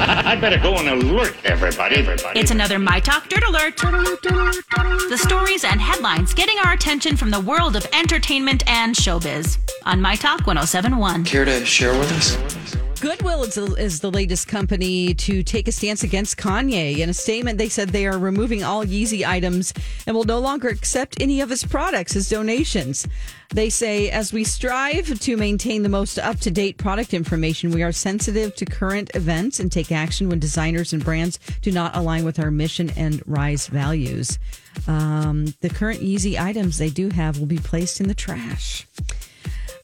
I better go and alert everybody, everybody. It's another My Talk Dirt Alert. The stories and headlines getting our attention from the world of entertainment and showbiz on My Talk 1071. Care to share with us? Goodwill is, is the latest company to take a stance against Kanye. In a statement, they said they are removing all Yeezy items and will no longer accept any of his products as donations. They say, as we strive to maintain the most up to date product information, we are sensitive to current events and take action when designers and brands do not align with our mission and rise values. Um, the current Yeezy items they do have will be placed in the trash.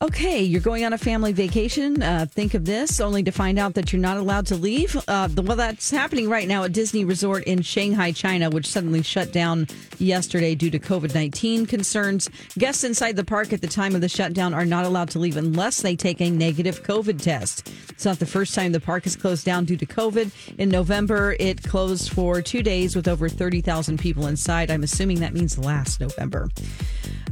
Okay, you're going on a family vacation. Uh, think of this, only to find out that you're not allowed to leave. Uh, well, that's happening right now at Disney Resort in Shanghai, China, which suddenly shut down yesterday due to COVID 19 concerns. Guests inside the park at the time of the shutdown are not allowed to leave unless they take a negative COVID test. It's not the first time the park is closed down due to COVID. In November, it closed for two days with over 30,000 people inside. I'm assuming that means last November.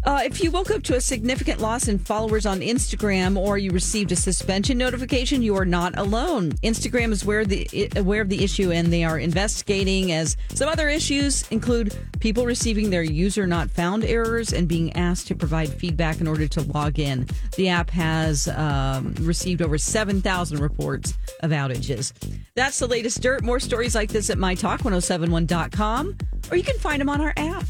Uh, if you woke up to a significant loss in followers on Instagram or you received a suspension notification, you are not alone. Instagram is aware, the, aware of the issue and they are investigating as some other issues include people receiving their user not found errors and being asked to provide feedback in order to log in. The app has um, received over 7,000 reports of outages. That's the latest dirt. More stories like this at mytalk1071.com or you can find them on our app.